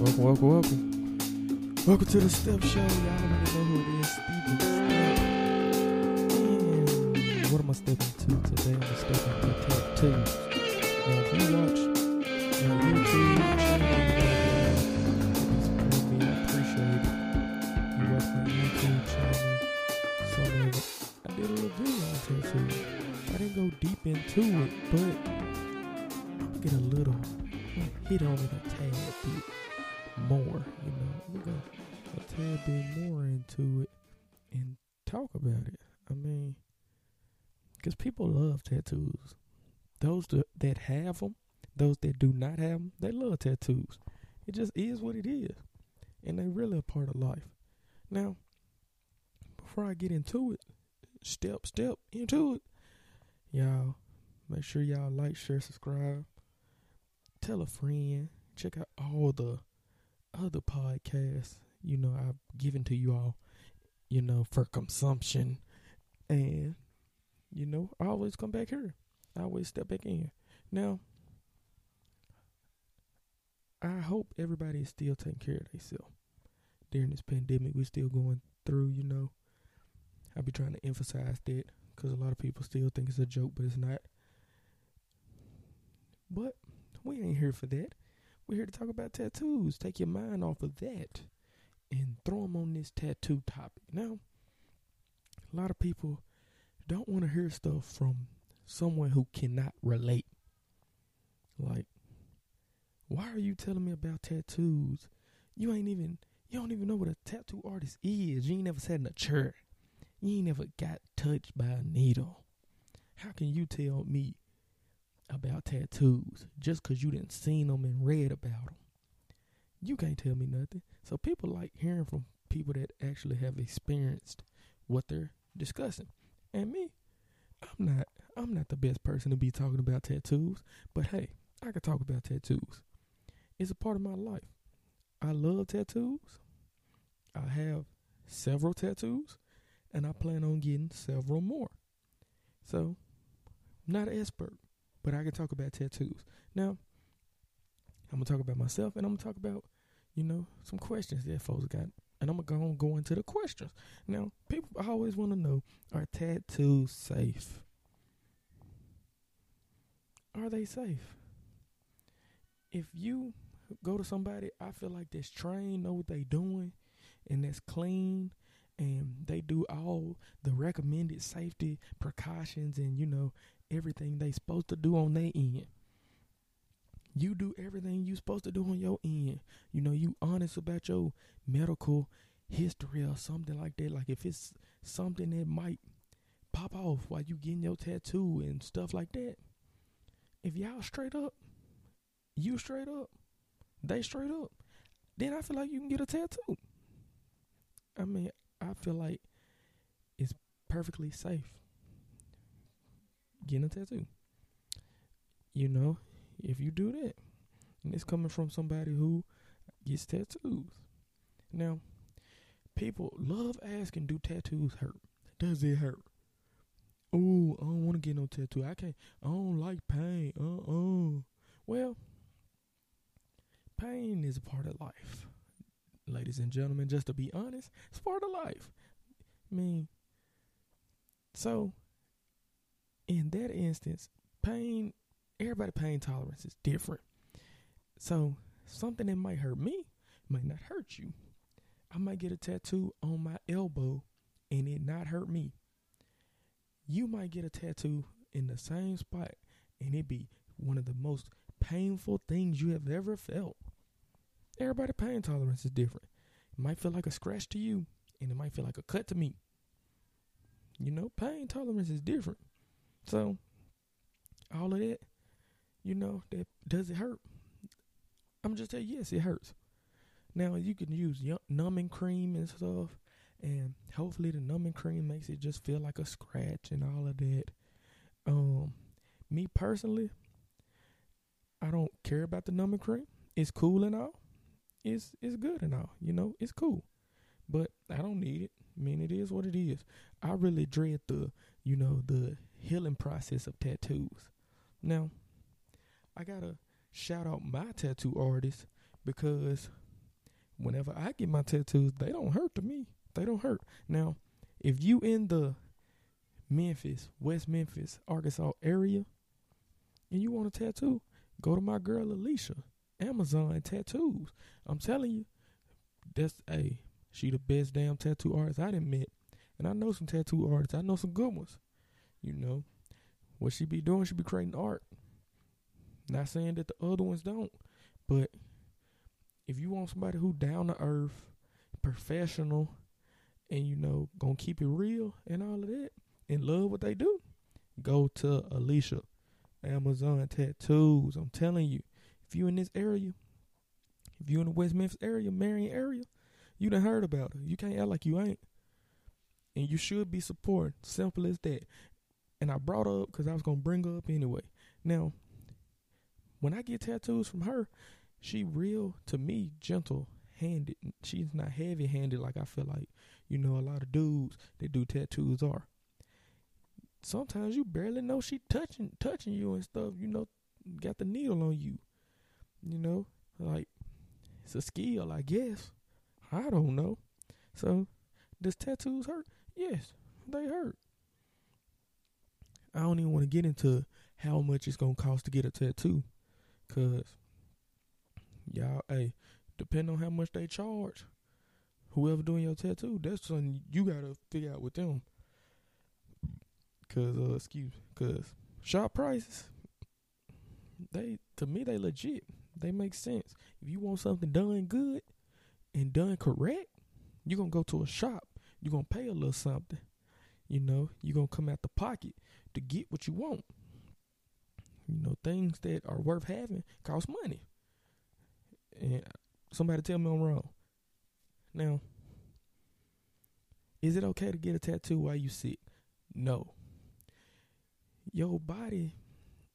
Welcome, welcome, welcome. Welcome to the Step Show. Y'all already know who it is, Steven Step. And what am I stepping to today? I'm stepping to tattoos. Now, if you watch my YouTube channel, it. You watch YouTube channel. Into it, but get a little hit on it a tad bit tad bit more into it and talk about it. I mean, because people love tattoos. Those that- that have them, those that do not have them, they love tattoos. It just is what it is. And they really a part of life. Now, before I get into it, step, step into it, y'all, make sure y'all like, share, subscribe tell a friend. Check out all the other podcasts, you know, I've given to you all, you know, for consumption. And, you know, I always come back here. I always step back in. Now, I hope everybody is still taking care of themselves during this pandemic. We're still going through, you know. I be trying to emphasize that because a lot of people still think it's a joke, but it's not. But we ain't here for that. We're here to talk about tattoos. Take your mind off of that and throw them on this tattoo topic. Now, a lot of people don't want to hear stuff from someone who cannot relate. Like, why are you telling me about tattoos? You ain't even, you don't even know what a tattoo artist is. You ain't never sat in a chair. You ain't never got touched by a needle. How can you tell me about tattoos just because you didn't seen them and read about them. You can't tell me nothing. So people like hearing from people that actually have experienced what they're discussing. And me, I'm not I'm not the best person to be talking about tattoos, but hey, I can talk about tattoos. It's a part of my life. I love tattoos. I have several tattoos and I plan on getting several more. So, not an expert but I can talk about tattoos. Now, I'm gonna talk about myself, and I'm gonna talk about, you know, some questions that folks got, and I'm gonna go on, go into the questions. Now, people always want to know: Are tattoos safe? Are they safe? If you go to somebody, I feel like that's trained, know what they doing, and that's clean, and they do all the recommended safety precautions, and you know everything they supposed to do on their end. You do everything you supposed to do on your end. You know, you honest about your medical history or something like that. Like if it's something that might pop off while you getting your tattoo and stuff like that. If y'all straight up, you straight up, they straight up, then I feel like you can get a tattoo. I mean, I feel like it's perfectly safe getting a tattoo. You know, if you do that, and it's coming from somebody who gets tattoos. Now, people love asking, "Do tattoos hurt? Does it hurt?" Oh, I don't want to get no tattoo. I can't. I don't like pain. Uh uh Well, pain is a part of life, ladies and gentlemen. Just to be honest, it's part of life. I mean, so in that instance, pain, everybody pain tolerance is different. So something that might hurt me might not hurt you. I might get a tattoo on my elbow and it not hurt me. You might get a tattoo in the same spot and it be one of the most painful things you have ever felt. Everybody pain tolerance is different. It might feel like a scratch to you and it might feel like a cut to me. You know, pain tolerance is different. So, all of that, you know, that does it hurt? I'm just you, yes, it hurts. Now you can use numbing cream and stuff, and hopefully the numbing cream makes it just feel like a scratch and all of that. Um, me personally, I don't care about the numbing cream. It's cool and all. It's it's good and all. You know, it's cool, but I don't need it. I mean, it is what it is. I really dread the, you know, the healing process of tattoos. Now, I gotta shout out my tattoo artist because whenever I get my tattoos, they don't hurt to me. They don't hurt. Now, if you in the Memphis, West Memphis, Arkansas area, and you want a tattoo, go to my girl Alicia, Amazon tattoos. I'm telling you, that's a she the best damn tattoo artist I done met. And I know some tattoo artists. I know some good ones. You know. What she be doing, she be creating art. Not saying that the other ones don't. But if you want somebody who down to earth, professional, and you know, gonna keep it real and all of that, and love what they do, go to Alicia, Amazon Tattoos. I'm telling you, if you in this area, if you in the West Memphis area, Marion area, you done heard about her. You can't act like you ain't. And you should be supporting. Simple as that. And I brought her up because I was gonna bring her up anyway. Now, when I get tattoos from her, she real to me gentle handed. She's not heavy handed like I feel like you know a lot of dudes that do tattoos are. Sometimes you barely know she touching touching you and stuff. You know, got the needle on you. You know, like it's a skill, I guess. I don't know. So, does tattoos hurt? Yes, they hurt. I don't even want to get into how much it's gonna cost to get a tattoo, cause y'all, hey, depending on how much they charge, whoever doing your tattoo, that's something you gotta figure out with them. Cause, uh, excuse, cause shop prices, they to me they legit. They make sense. If you want something done good and done correct, you're gonna go to a shop. You're gonna pay a little something. You know, you're gonna come out the pocket to get what you want. You know, things that are worth having cost money. And somebody tell me I'm wrong. Now, is it okay to get a tattoo while you sick? No. Your body,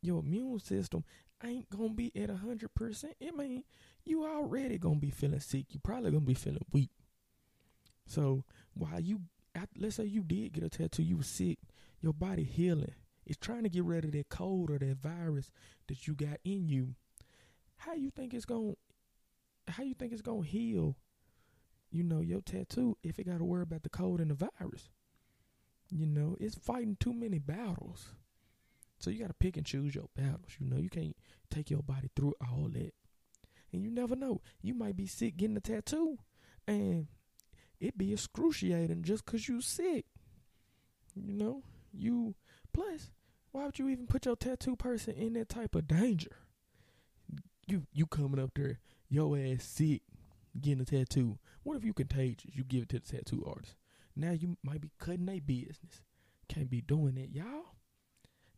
your immune system ain't gonna be at a hundred percent. I mean, you already gonna be feeling sick. You probably gonna be feeling weak. So while you, let's say you did get a tattoo, you were sick, your body healing. It's trying to get rid of that cold or that virus that you got in you. How you think it's gonna, how you think it's gonna heal? You know your tattoo if it got to worry about the cold and the virus. You know it's fighting too many battles. So you got to pick and choose your battles. You know, you can't take your body through all that. And you never know. You might be sick getting a tattoo and it be excruciating just because you sick. You know, you, plus, why would you even put your tattoo person in that type of danger? You, you coming up there, your ass sick, getting a tattoo. What if you contagious? You give it to the tattoo artist. Now you might be cutting their business. Can't be doing that, y'all.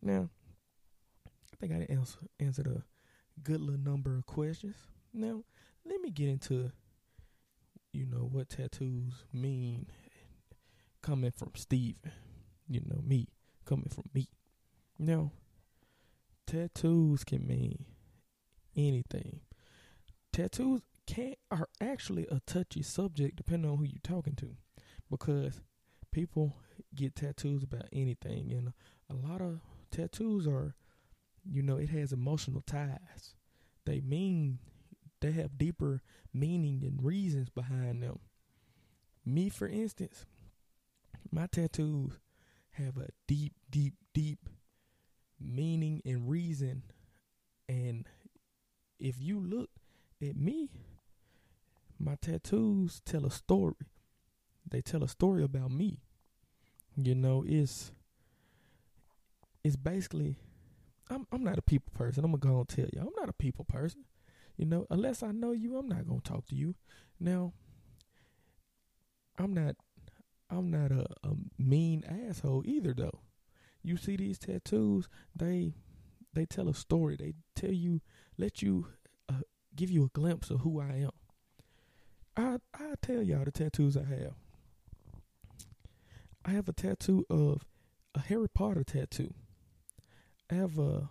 Now, I think I answer, answered a good little number of questions. Now, let me get into, you know, what tattoos mean coming from Steven. You know, me, coming from me. Now, tattoos can mean anything. Tattoos can are actually a touchy subject depending on who you're talking to. Because people get tattoos about anything and a lot of tattoos are, you know, it has emotional ties. They mean they have deeper meaning and reasons behind them. Me, for instance, my tattoos have a deep, deep, deep meaning and reason. And if you look at me, my tattoos tell a story. They tell a story about me. You know, it's it's basically I'm I'm not a people person. I'm gonna go and tell you. I'm not a people person. You know, unless I know you, I'm not gonna talk to you. Now, I'm not I'm not a, a mean asshole either though. You see these tattoos, they they tell a story. They tell you, let you uh, give you a glimpse of who I am. I I tell y'all the tattoos I have. I have a tattoo of a Harry Potter tattoo. I have a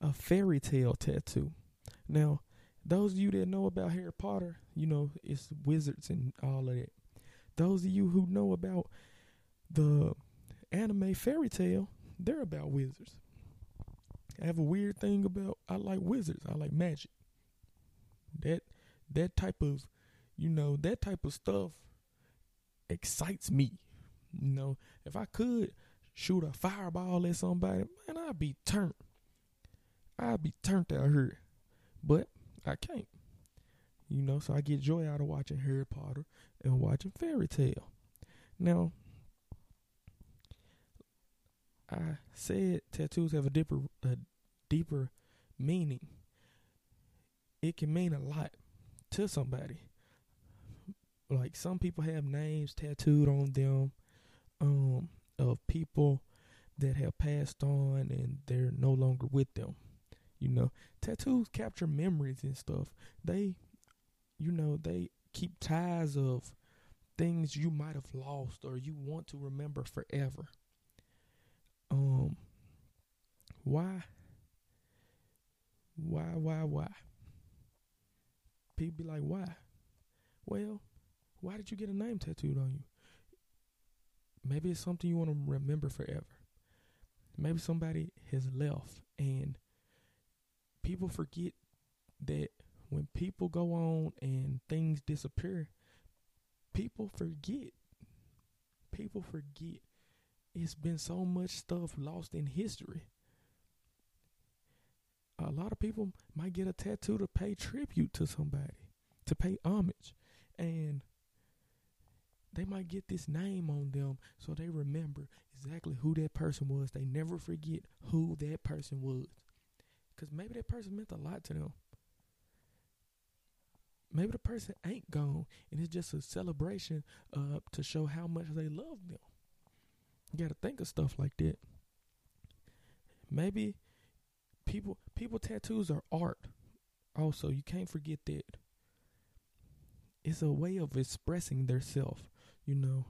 a Fairy Tail tattoo. Now, those of you that know about Harry Potter, you know it's wizards and all of that. Those of you who know about the anime Fairy Tail, they're about wizards. I have a weird thing about I like wizards. I like magic. That that type of you know, that type of stuff excites me. You know, if I could shoot a fireball at somebody, man, I'd be turned. I'd be turned out here. But I can't. You know, so I get joy out of watching Harry Potter and watching Fairy Tail. Now, I said tattoos have a deeper, a deeper meaning. It can mean a lot to somebody. Like some people have names tattooed on them, um, of people that have passed on and they're no longer with them. You know, tattoos capture memories and stuff. They, you know, they keep ties of things you might have lost or you want to remember forever. Um, why? Why, why, why? People be like, why? Well, why did you get a name tattooed on you? Maybe it's something you want to remember forever. Maybe somebody has left and people forget that when people go on and things disappear, people forget. People forget. It's been so much stuff lost in history. A lot of people might get a tattoo to pay tribute to somebody, to pay homage. And they might get this name on them so they remember exactly who that person was. They never forget who that person was. Because maybe that person meant a lot to them. Maybe the person ain't gone and it's just a celebration uh, to show how much they love them. You got to think of stuff like that. Maybe people people tattoos are art. Also, you can't forget that. It's a way of expressing their self, you know.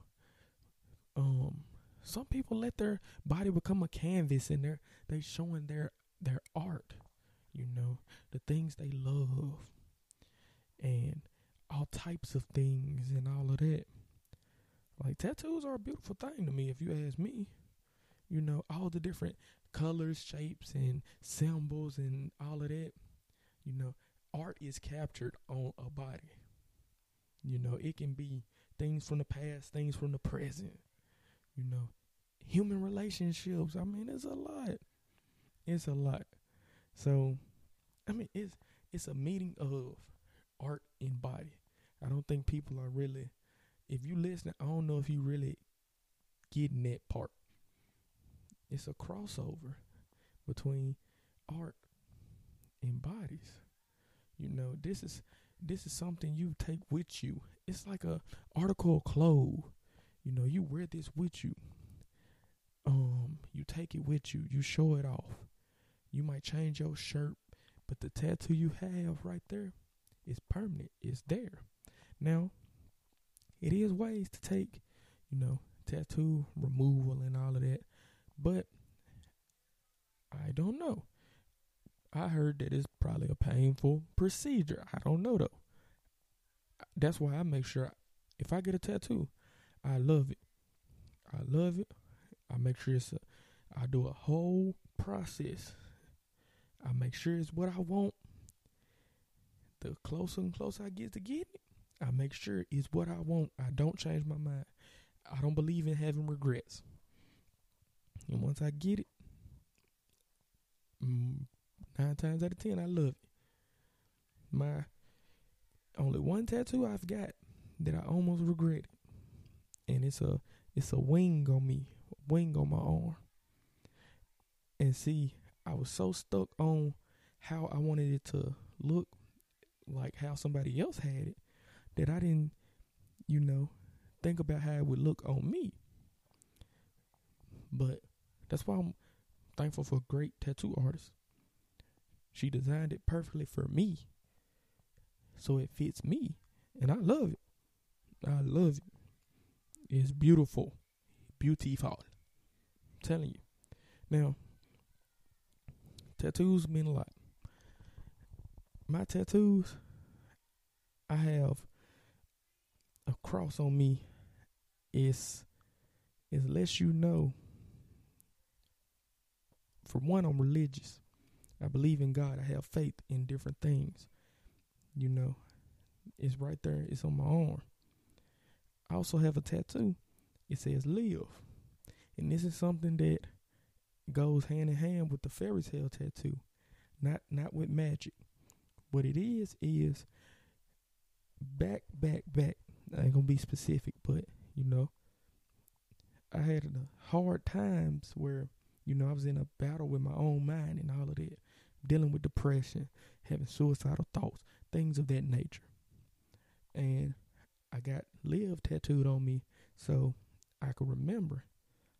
Um some people let their body become a canvas and they're they showing their their art, you know, the things they love and all types of things and all of that. Like tattoos are a beautiful thing to me if you ask me. You know, all the different colors, shapes and symbols and all of that. You know, art is captured on a body. You know, it can be things from the past, things from the present. You know, human relationships. I mean, it's a lot. It's a lot. So, I mean, it's it's a meeting of art and body. I don't think people are really. If you listen, I don't know if you really getting that part. It's a crossover between art and bodies. You know, this is this is something you take with you. It's like a article of clothes. You know, you wear this with you. Um, you take it with you. You show it off. You might change your shirt, but the tattoo you have right there is permanent. It's there. Now, it is ways to take, you know, tattoo removal and all of that, but I don't know. I heard that it's probably a painful procedure. I don't know though. That's why I make sure if I get a tattoo, I love it. I love it. I make sure it's a, I do a whole process. I make sure it's what I want. The closer and closer I get to getting it, I make sure it's what I want. I don't change my mind. I don't believe in having regrets. And once I get it, mm, nine times out of ten, I love it. My only one tattoo I've got that I almost regret, and it's a it's a wing on me, wing on my arm. And see, I was so stuck on how I wanted it to look like how somebody else had it that I didn't, you know, think about how it would look on me. But that's why I'm thankful for a great tattoo artist. She designed it perfectly for me. So it fits me. And I love it. I love it. It's beautiful. Beautiful. I'm telling you. Now, tattoos mean a lot. My tattoos, I have a cross on me. It's, it's lets you know. For one, I'm religious. I believe in God. I have faith in different things. You know, It's right there. It's on my arm. I also have a tattoo. It says live. And this is something that goes hand in hand with the Fairy Tail tattoo. Not not with magic. What it is is back, back, back. I ain't gonna be specific, but you know, I had a hard times where you know I was in a battle with my own mind and all of that, dealing with depression, having suicidal thoughts, things of that nature. And I got live tattooed on me so I could remember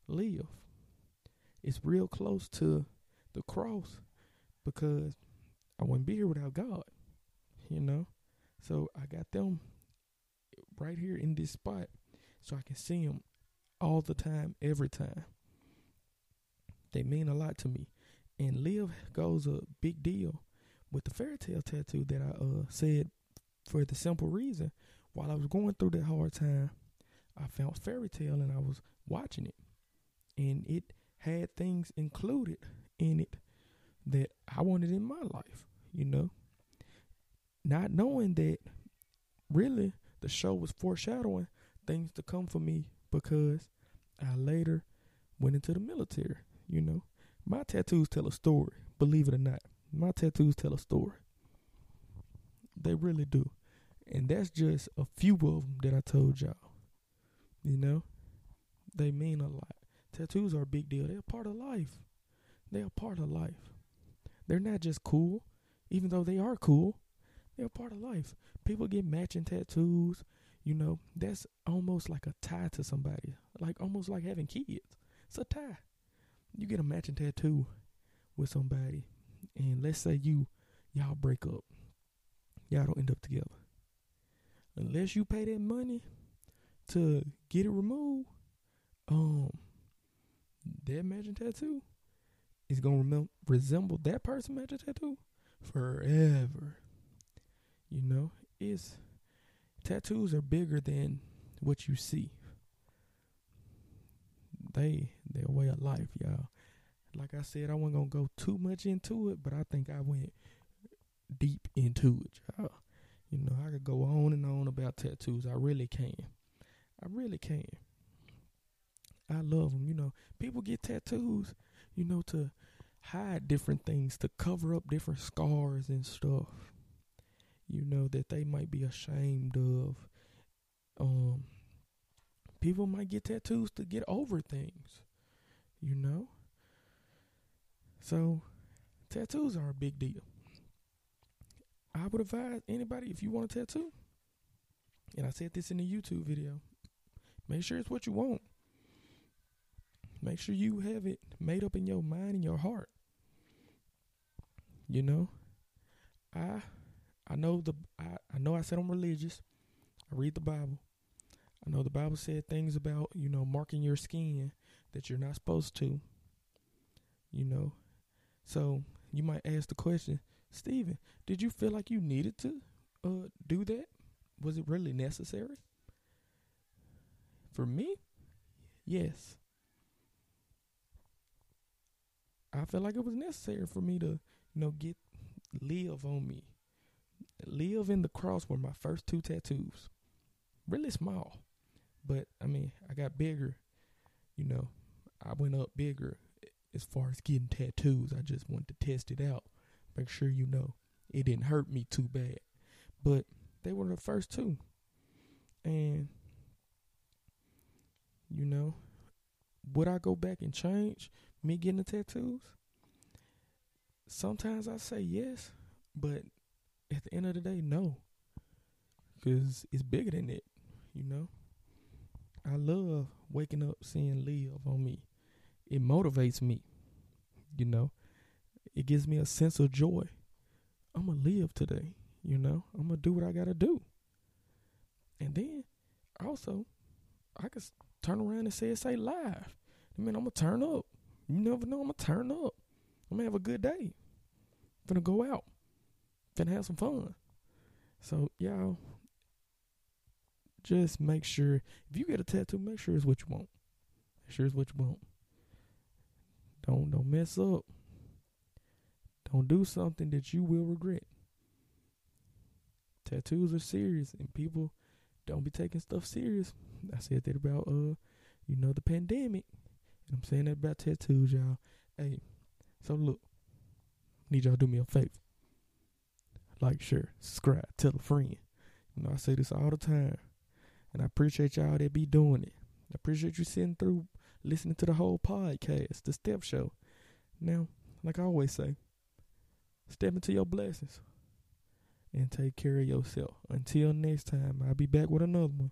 live. It's real close to the cross because I wouldn't be here without God, you know. So I got them right here in this spot so I can see them all the time, every time. They mean a lot to me. And live goes a big deal with the Fairy Tail tattoo that I uh, said for the simple reason while I was going through that hard time, I found Fairy Tail and I was watching it. And it had things included in it that I wanted in my life, you know. Not knowing that really the show was foreshadowing things to come for me because I later went into the military, you know. My tattoos tell a story, believe it or not. My tattoos tell a story. They really do. And that's just a few of them that I told y'all. You know, they mean a lot. Tattoos are a big deal. They're part of life. They're part of life. They're not just cool, even though they are cool. They're part of life. People get matching tattoos. You know, that's almost like a tie to somebody. Like almost like having kids. It's a tie. You get a matching tattoo with somebody, and let's say you y'all break up. Y'all don't end up together unless you pay that money to get it removed, um, that matching tattoo is gonna resemble that person magic tattoo forever. You know, it's tattoos are bigger than what you see. They they're a way of life, y'all. Like I said, I wasn't gonna go too much into it, but I think I went deep into it, y'all. You know, I could go on and on about tattoos. I really can. I really can. I love them. You know, people get tattoos, you know, to hide different things, to cover up different scars and stuff. You know that they might be ashamed of. Um, people might get tattoos to get over things. You know. So, tattoos are a big deal. I would advise anybody if you want a tattoo, and I said this in the YouTube video, make sure it's what you want. Make sure you have it made up in your mind and your heart. You know, I I know the I, I know I said I'm religious. I read the Bible. I know the Bible said things about, you know, marking your skin that you're not supposed to. You know. So you might ask the question, Steven, did you feel like you needed to uh, do that? Was it really necessary? For me, yes. I felt like it was necessary for me to, you know, get live on me. Live in the cross were my first two tattoos. Really small. But I mean, I got bigger, you know. I went up bigger as far as getting tattoos. I just wanted to test it out. Make sure you know it didn't hurt me too bad. But they were the first two. And you know, would I go back and change me getting the tattoos? Sometimes I say yes, but at the end of the day, no. Cause it's bigger than that, you know. I love waking up seeing live on me. It motivates me, you know. It gives me a sense of joy. I'm gonna live today, you know. I'm gonna do what I gotta do. And then also, I could turn around and say it say live. I mean, I'm gonna turn up. You never know. I'm gonna turn up. I'm gonna have a good day. I'm gonna go out. I'm gonna have some fun. So y'all, just make sure if you get a tattoo, make sure it's what you want. Make sure it's what you want. Don't don't mess up. Don't do something that you will regret. tattoos are serious, and people don't be taking stuff serious. I said that about uh, you know, the pandemic, and I'm saying that about tattoos, y'all. Hey, so look, need y'all do me a favor. Like, share, subscribe, tell a friend. You know, I say this all the time, and I appreciate y'all that be doing it. I appreciate you sitting through, listening to the whole podcast, the Step Show. Now, like I always say, step into your blessings and take care of yourself. Until next time, I'll be back with another one.